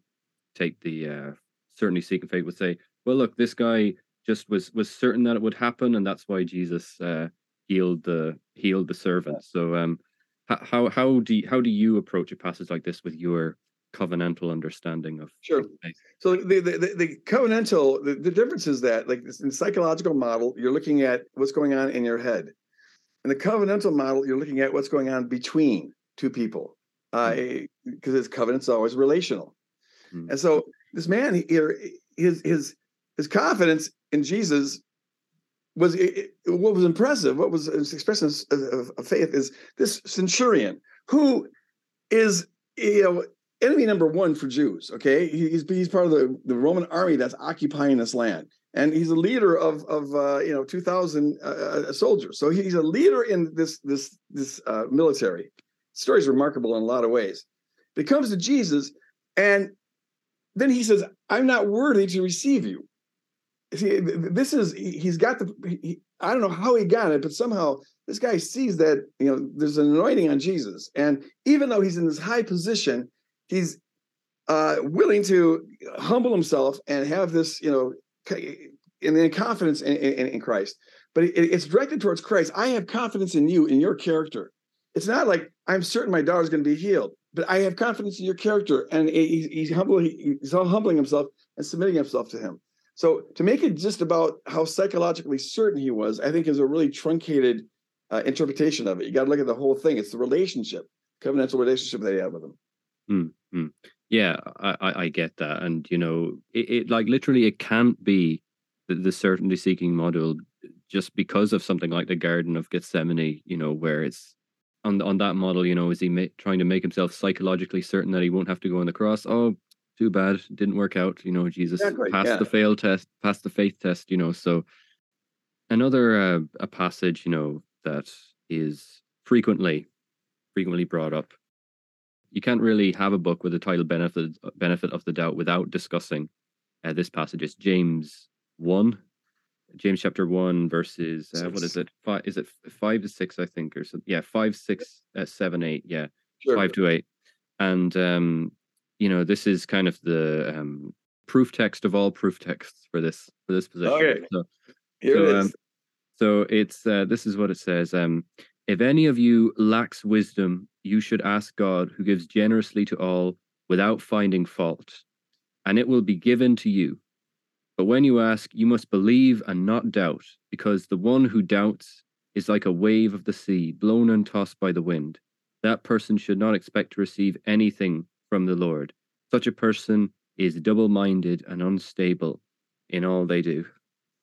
take the uh, certainty seeking faith would say, well, look, this guy just was was certain that it would happen, and that's why Jesus uh, healed the healed the servant. So, um, how how do you, how do you approach a passage like this with your covenantal understanding of sure faith. so the, the the, covenantal the, the, difference is that like in psychological model you're looking at what's going on in your head in the covenantal model you're looking at what's going on between two people because uh, mm. his covenant's always relational mm. and so this man here his his his confidence in jesus was it, what was impressive what was expression of, of faith is this centurion who is you know enemy number one for Jews. Okay, he's he's part of the, the Roman army that's occupying this land, and he's a leader of of uh, you know two thousand uh, uh, soldiers. So he's a leader in this this this uh, military. The story is remarkable in a lot of ways. But he comes to Jesus, and then he says, "I'm not worthy to receive you." See, this is he's got the. He, I don't know how he got it, but somehow this guy sees that you know there's an anointing on Jesus, and even though he's in this high position, he's uh, willing to humble himself and have this, you know, and then confidence in, in, in Christ. But it, it's directed towards Christ. I have confidence in you, in your character. It's not like I'm certain my daughter's going to be healed, but I have confidence in your character. And he's, he's humble. He's all humbling himself and submitting himself to him. So to make it just about how psychologically certain he was, I think is a really truncated uh, interpretation of it. You got to look at the whole thing. It's the relationship, covenantal relationship that he had with him. Mm-hmm. Yeah, I, I get that, and you know, it, it like literally it can't be the, the certainty seeking model just because of something like the Garden of Gethsemane. You know, where it's on on that model. You know, is he ma- trying to make himself psychologically certain that he won't have to go on the cross? Oh, too bad, didn't work out. You know, Jesus exactly, passed yeah. the fail test, passed the faith test. You know, so another uh, a passage, you know, that is frequently frequently brought up you can't really have a book with the title benefit benefit of the doubt without discussing uh, this passage. It's James one, James chapter one, verses uh, what is it? Five is it five to six? I think or so. Yeah, five, six, uh, seven, eight. Yeah, sure. five to eight. And um, you know, this is kind of the um, proof text of all proof texts for this for this position. Okay. So, Here so, it is. Um, so it's uh, this is what it says. Um, if any of you lacks wisdom, you should ask God, who gives generously to all without finding fault, and it will be given to you. But when you ask, you must believe and not doubt, because the one who doubts is like a wave of the sea, blown and tossed by the wind. That person should not expect to receive anything from the Lord. Such a person is double minded and unstable in all they do.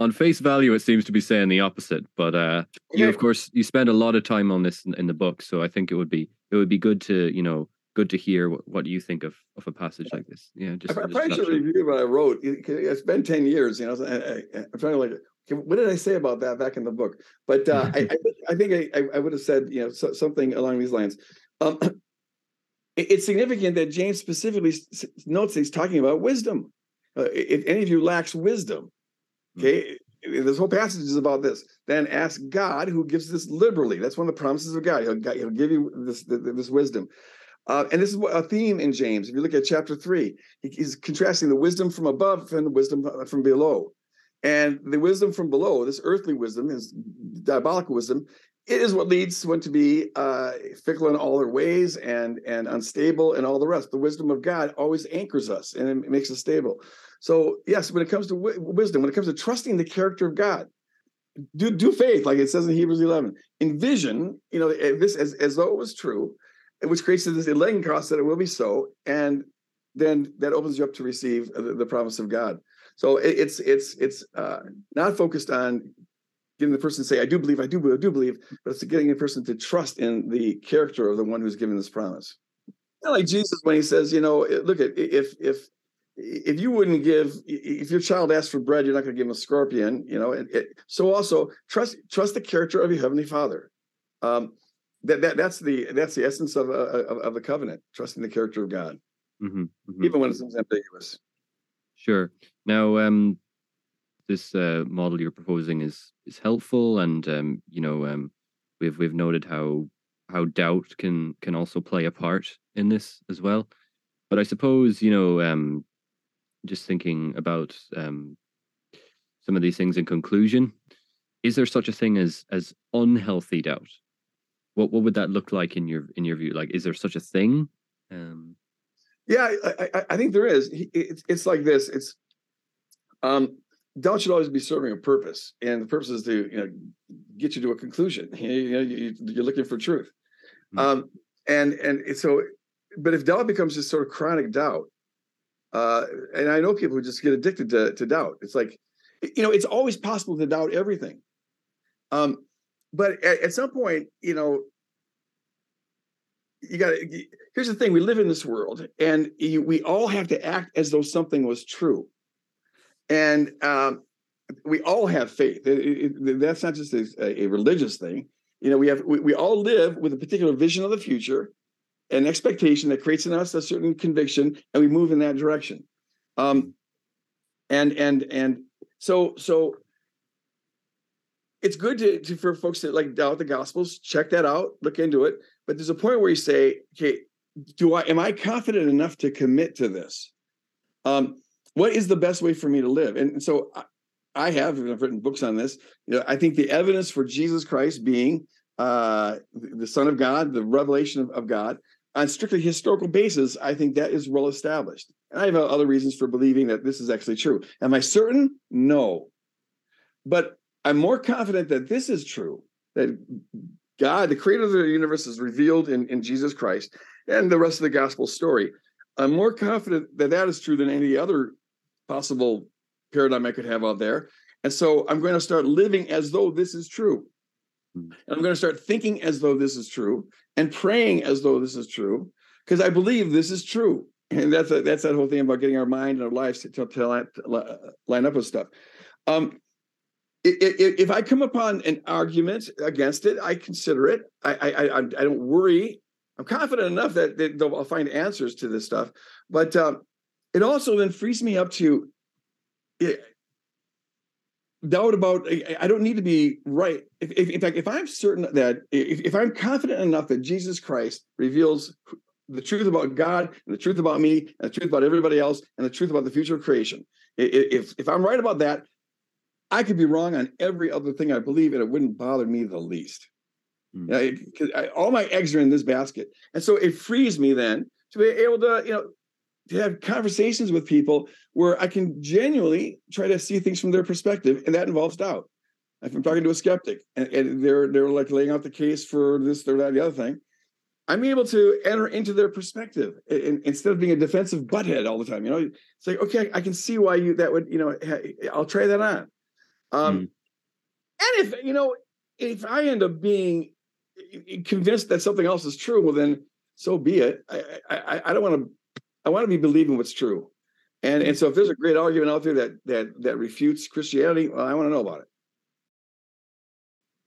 On face value, it seems to be saying the opposite, but uh, you, of course, you spend a lot of time on this in, in the book, so I think it would be it would be good to you know good to hear what, what you think of, of a passage like this. Yeah, just I, probably should review what I wrote. It's been ten years, you know. I, am trying to like, what did I say about that back in the book? But uh, I, I, think I, I would have said, you know, so, something along these lines. Um, it's significant that James specifically notes that he's talking about wisdom. Uh, if any of you lacks wisdom, hmm. okay, this whole passage is about this. Then ask God, who gives this liberally. That's one of the promises of God. He'll, he'll give you this this wisdom. Uh, and this is a theme in James. If you look at chapter three, he's contrasting the wisdom from above and the wisdom from below. And the wisdom from below, this earthly wisdom, is diabolical wisdom. It is what leads one to be uh, fickle in all their ways and and unstable and all the rest. The wisdom of God always anchors us and it makes us stable. So yes, when it comes to w- wisdom, when it comes to trusting the character of God, do do faith, like it says in Hebrews 11. Envision, you know, this as, as though it was true, which creates this elenchos that it will be so, and then that opens you up to receive the, the promise of God. So it, it's it's it's uh, not focused on getting the person to say, "I do believe, I do believe, I do believe," but it's getting a person to trust in the character of the one who's giving this promise. Kind of like Jesus when he says, "You know, look at if if." If you wouldn't give, if your child asks for bread, you're not going to give him a scorpion, you know. And it, so also trust trust the character of your heavenly Father. Um, that, that that's the that's the essence of, of, of the covenant, trusting the character of God, mm-hmm, mm-hmm. even when it's ambiguous. Sure. Now, um, this uh, model you're proposing is is helpful, and um, you know, um, we've we've noted how how doubt can can also play a part in this as well. But I suppose you know, um, just thinking about um, some of these things in conclusion, is there such a thing as as unhealthy doubt? What what would that look like in your in your view? Like, is there such a thing? Um, yeah, I, I, I think there is. It's, it's like this. It's um, doubt should always be serving a purpose, and the purpose is to you know get you to a conclusion. You know, you, are looking for truth, mm-hmm. um, and and so, but if doubt becomes just sort of chronic doubt, uh, and I know people who just get addicted to to doubt. It's like, you know, it's always possible to doubt everything, um, but at, at some point, you know, you got to. Here's the thing: we live in this world, and you, we all have to act as though something was true and um, we all have faith. It, it, that's not just a, a, religious thing. You know, we have we, we all live with a particular vision of the future, an expectation that creates in us a certain conviction, and we move in that direction. Um, and and and so so it's good to, to for folks that like doubt the gospels check that out look into it but there's a point where you say okay do i am i confident enough to commit to this um, what is the best way for me to live? And so I have I've written books on this. You know, I think the evidence for Jesus Christ being uh, the Son of God, the revelation of, of, God, on strictly historical basis, I think that is well established. And I have other reasons for believing that this is actually true. Am I certain? No. But I'm more confident that this is true, that God, the creator of the universe, is revealed in, in Jesus Christ and the rest of the gospel story. I'm more confident that that is true than any other possible paradigm I could have out there. And so I'm going to start living as though this is true. Hmm. And I'm going to start thinking as though this is true and praying as though this is true because I believe this is true. And that's a, that's that whole thing about getting our mind and our lives to, to, to line up with stuff. Um, if, I come upon an argument against it, I consider it. I I, I, I don't worry. I'm confident enough that, that I'll find answers to this stuff. But um, it also then frees me up to it, doubt about i don't need to be right. If, if, in fact if i'm certain that if, if i'm confident enough that jesus christ reveals the truth about god and the truth about me and the truth about everybody else and the truth about the future of creation if if i'm right about that i could be wrong on every other thing i believe and it wouldn't bother me the least. Mm. all my eggs are in this basket. And so it frees me then to be able to you know to have conversations with people where I can genuinely try to see things from their perspective, and that involves doubt. If I'm talking to a skeptic and, and they're they're like laying out the case for this, or that, the other thing, I'm able to enter into their perspective and, instead of being a defensive butthead all the time. You know, it's like okay, I can see why you that would you know I'll try that on. Um, mm. And if you know if I end up being convinced that something else is true, well then so be it. I I, I don't want to. I want to be believing what's true. And and so if there's a great argument out there that that that refutes Christianity, well, I want to know about it.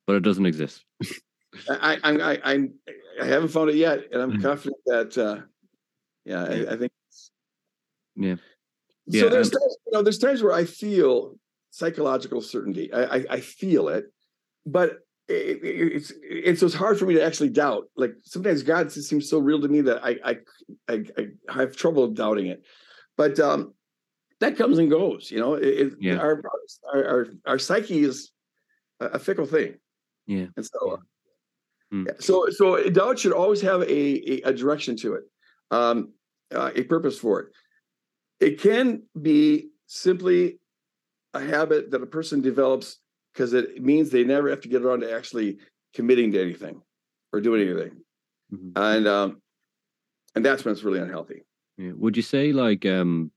But it doesn't exist. I, I I I I haven't found it yet, and I'm mm-hmm. confident that uh, yeah, I, I think. Yeah. yeah. So there's times, you know there's times where I feel psychological certainty. I I, I feel it, but it, it's it's so it's hard for me to actually doubt. Like sometimes God seems so real to me that I I I, I have trouble doubting it. But um, that comes and goes. You know, it, yeah. our, our our our psyche is a fickle thing. Yeah. And so, yeah. Mm. so so doubt should always have a a, a direction to it, um, uh, a purpose for it. It can be simply a habit that a person develops because it means they never have to get around to actually committing to anything or doing anything, mm-hmm. and um, and that's when it's really unhealthy. Yeah. Would you say like um,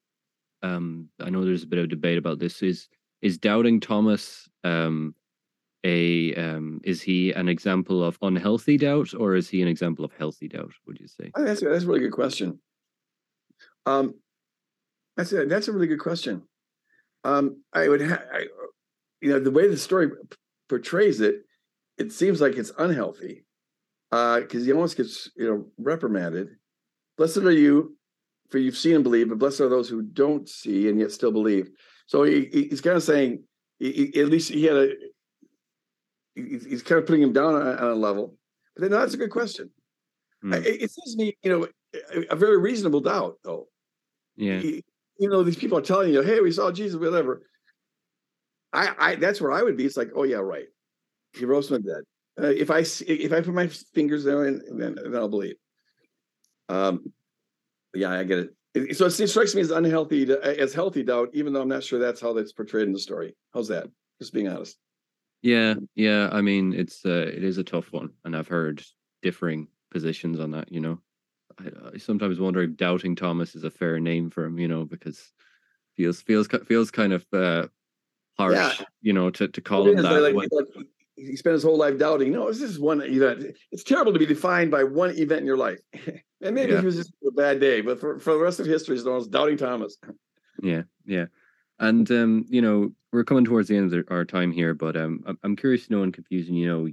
um, I know there's a bit of debate about this. Is is doubting Thomas um a um is he an example of unhealthy doubt or is he an example of healthy doubt would you say that's, that's a really good question um that's a that's a really good question um i would have you know the way the story p- portrays it it seems like it's unhealthy uh because he almost gets you know reprimanded blessed are you for you've seen and believe but blessed are those who don't see and yet still believe so he, he's kind of saying he, at least he had a he's kind of putting him down on, a level. But then no, that's a good question. Hmm. It, it seems to me, you know, a, a very reasonable doubt, though. Yeah. you know, these people are telling you, "Hey, we saw Jesus," whatever. I, I, that's where I would be. It's like, oh yeah, right. He rose from the dead. Uh, if I if I put my fingers there, and, then, then I'll believe. Um, yeah, I get it. So it strikes me as unhealthy, as healthy doubt, even though I'm not sure that's how that's portrayed in the story. How's that? Just being honest. Yeah, yeah. I mean, it's uh, it is a tough one, and I've heard differing positions on that. You know, I, I sometimes wonder if doubting Thomas is a fair name for him. You know, because feels feels feels kind of uh, harsh. Yeah. You know, to to call him that. Like, like, he spent his whole life doubting. No, this is one event. It's terrible to be defined by one event in your life. and maybe yeah. it was just a bad day, but for, for the rest of history, it's known as doubting Thomas. Yeah, yeah. And um, you know, we're coming towards the end of our time here, but um, I'm curious to know and confusing. You know,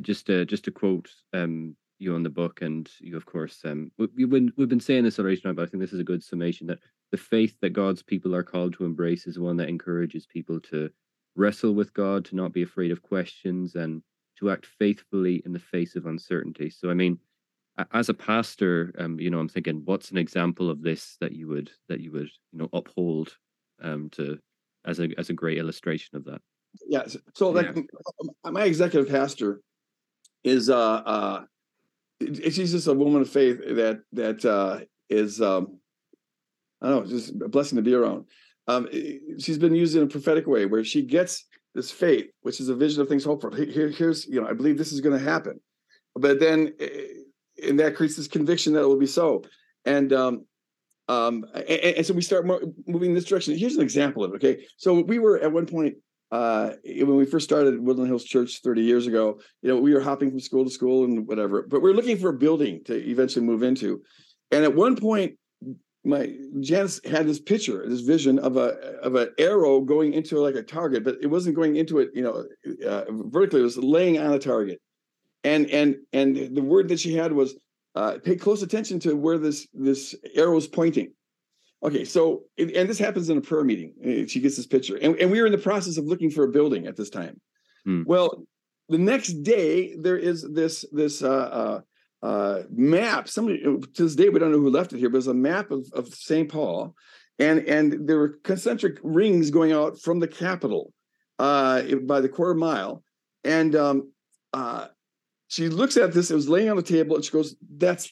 just uh, just to quote um you on the book, and you of course um we, have been we've been saying this already tonight, but I think this is a good summation that the faith that God's people are called to embrace is one that encourages people to wrestle with God, to not be afraid of questions, and to act faithfully in the face of uncertainty. So, I mean, as a pastor, um, you know, I'm thinking, what's an example of this that you would that you would you know uphold um, to as a as a great illustration of that. Yeah. So like yeah. my executive pastor is uh uh she's just a woman of faith that that uh is um I don't know, just a blessing to be around. Um she's been used in a prophetic way where she gets this faith, which is a vision of things hoped for. Here, here's, you know, I believe this is going to happen. But then and that creates this conviction that it will be so. And um um, and, and, so we start moving in this direction. Here's an example of it. Okay, so we were at one point uh, when we first started Woodland Hills Church 30 years ago. You know, we were hopping from school to school and whatever, but we are looking for a building to eventually move into. And at one point, my Janice had this picture, this vision of a of an arrow going into like a target, but it wasn't going into it, you know, uh, vertically. It was laying on a target, and and and the word that she had was uh, pay close attention to where this this arrow is pointing. Okay, so and this happens in a prayer meeting. Uh, she gets this picture, and, and we were in the process of looking for a building at this time. Hmm. Well, the next day there is this this uh, uh, uh, map. Somebody to this day we don't know who left it here, but it's a map of, of St. Paul, and and there were concentric rings going out from the Capitol uh, by the quarter mile, and um, uh, she looks at this, it was laying on the table, and she goes, That's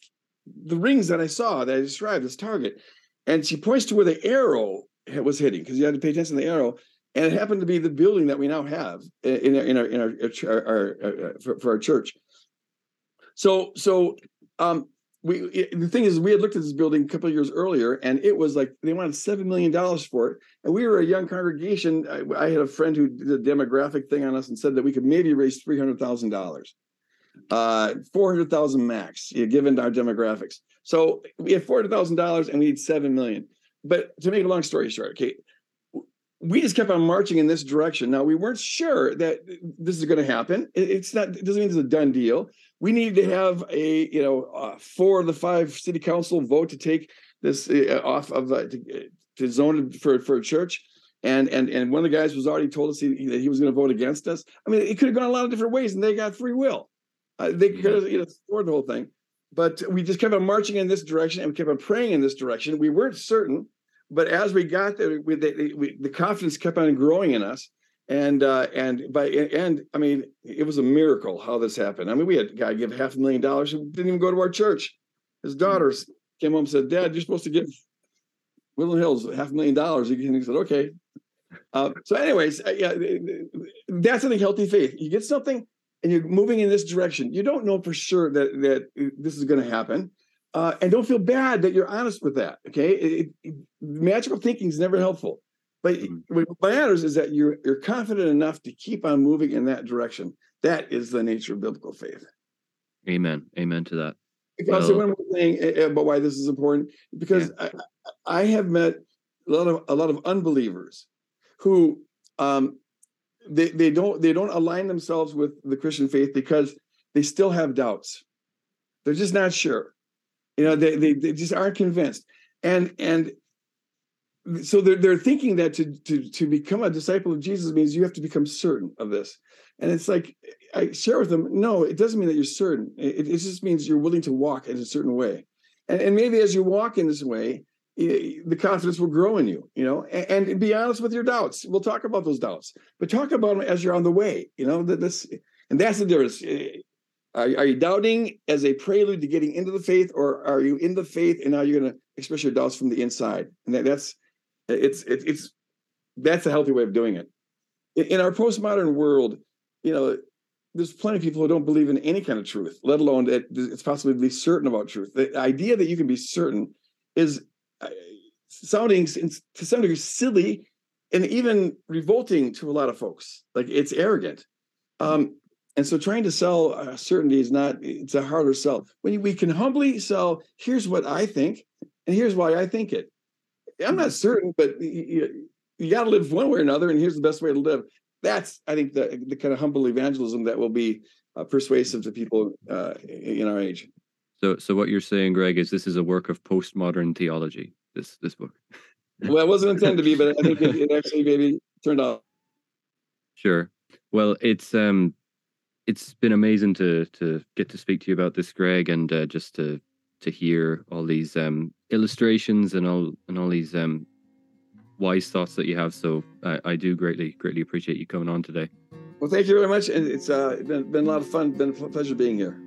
the rings that I saw that I described, this target. and she points to where the arrow was hitting because you had to pay attention to the arrow, and it happened to be the building that we now have in our in our in our, our, our, our for, for, our church. So so um, we the thing is we had looked at this building a couple of years earlier, and it was like they wanted seven million dollars for it, and we were a young congregation. I, I, had a friend who did a demographic thing on us and said that we could maybe raise three hundred thousand dollars, uh, four hundred thousand max, given our demographics. So we had four hundred thousand dollars, and we need seven million. But to make a long story short, okay, we just kept on marching in this direction. Now we weren't sure that this is going to happen. It's not. It doesn't mean it's a done deal. We needed to have a you know uh, four of the five city council vote to take this uh, off of uh, to, to zone for for a church. And and and one of the guys was already told us he, that he was going to vote against us. I mean, it could have gone a lot of different ways, and they got free will. Uh, they could have you know scored the whole thing, but we just kept on marching in this direction, and we kept on praying in this direction. We weren't certain but as we got there, we, the, we, the confidence kept on growing in us. And uh, and by and I mean it was a miracle how this happened. I mean we had a guy give half a million dollars who didn't even go to our church. His hmm. daughters came home and said, "Dad, you're supposed to give Woodland Hills half a million dollars." And he said, "Okay." Uh, so, anyways, uh, yeah, that's I think healthy faith. You get something and you're moving in this direction. You don't know for sure that that this is going to happen. Uh, and don't feel bad that you're honest with that. Okay, it, it, magical thinking is never helpful, but mm-hmm. what matters is that you're you're confident enough to keep on moving in that direction. That is the nature of biblical faith. Amen. Amen to that. I'll one more thing eh, eh, about why this is important because yeah. I, I have met a lot of a lot of unbelievers who um, they they don't they don't align themselves with the Christian faith because they still have doubts. They're just not sure. You know, they, they, they just aren't convinced. And and so they're, they're thinking that to, to, to become a disciple of Jesus means you have to become certain of this. And it's like, I share with them, no, it doesn't mean that you're certain. It, it just means you're willing to walk in a certain way. And, and maybe as you walk in this way, the confidence will grow in you, you know, and, and, be honest with your doubts. We'll talk about those doubts, but talk about them as you're on the way, you know, that this, and that's the difference. Are, are you doubting as a prelude to getting into the faith, or are you in the faith and now you're going to express your doubts from the inside? And that, that's it's it's it's that's a healthy way of doing it. In, in our postmodern world, you know, there's plenty of people who don't believe in any kind of truth, let alone that it's possible to be certain about truth. The idea that you can be certain is uh, sounding to some degree silly and even revolting to a lot of folks. Like it's arrogant. Um, and so trying to sell uh, certainty is not, it's a harder sell. When we can humbly sell, here's what I think, and here's why I think it. I'm not certain, but you, you got to live one way or another, and here's the best way to live. That's, I think, the, the kind of humble evangelism that will be uh, persuasive to people uh, in our age. So, so what you're saying, Greg, is this is a work of postmodern theology. This this book. well, it wasn't intended to be, but I think it, it actually maybe turned out. Sure. Well, it's um it's been amazing to to get to speak to you about this, Greg, and uh, just to to hear all these um, illustrations and all and all these um, wise thoughts that you have. So I, I do greatly greatly appreciate you coming on today. Well, thank you very much, and it's uh, been been a lot of fun. Been a pleasure being here.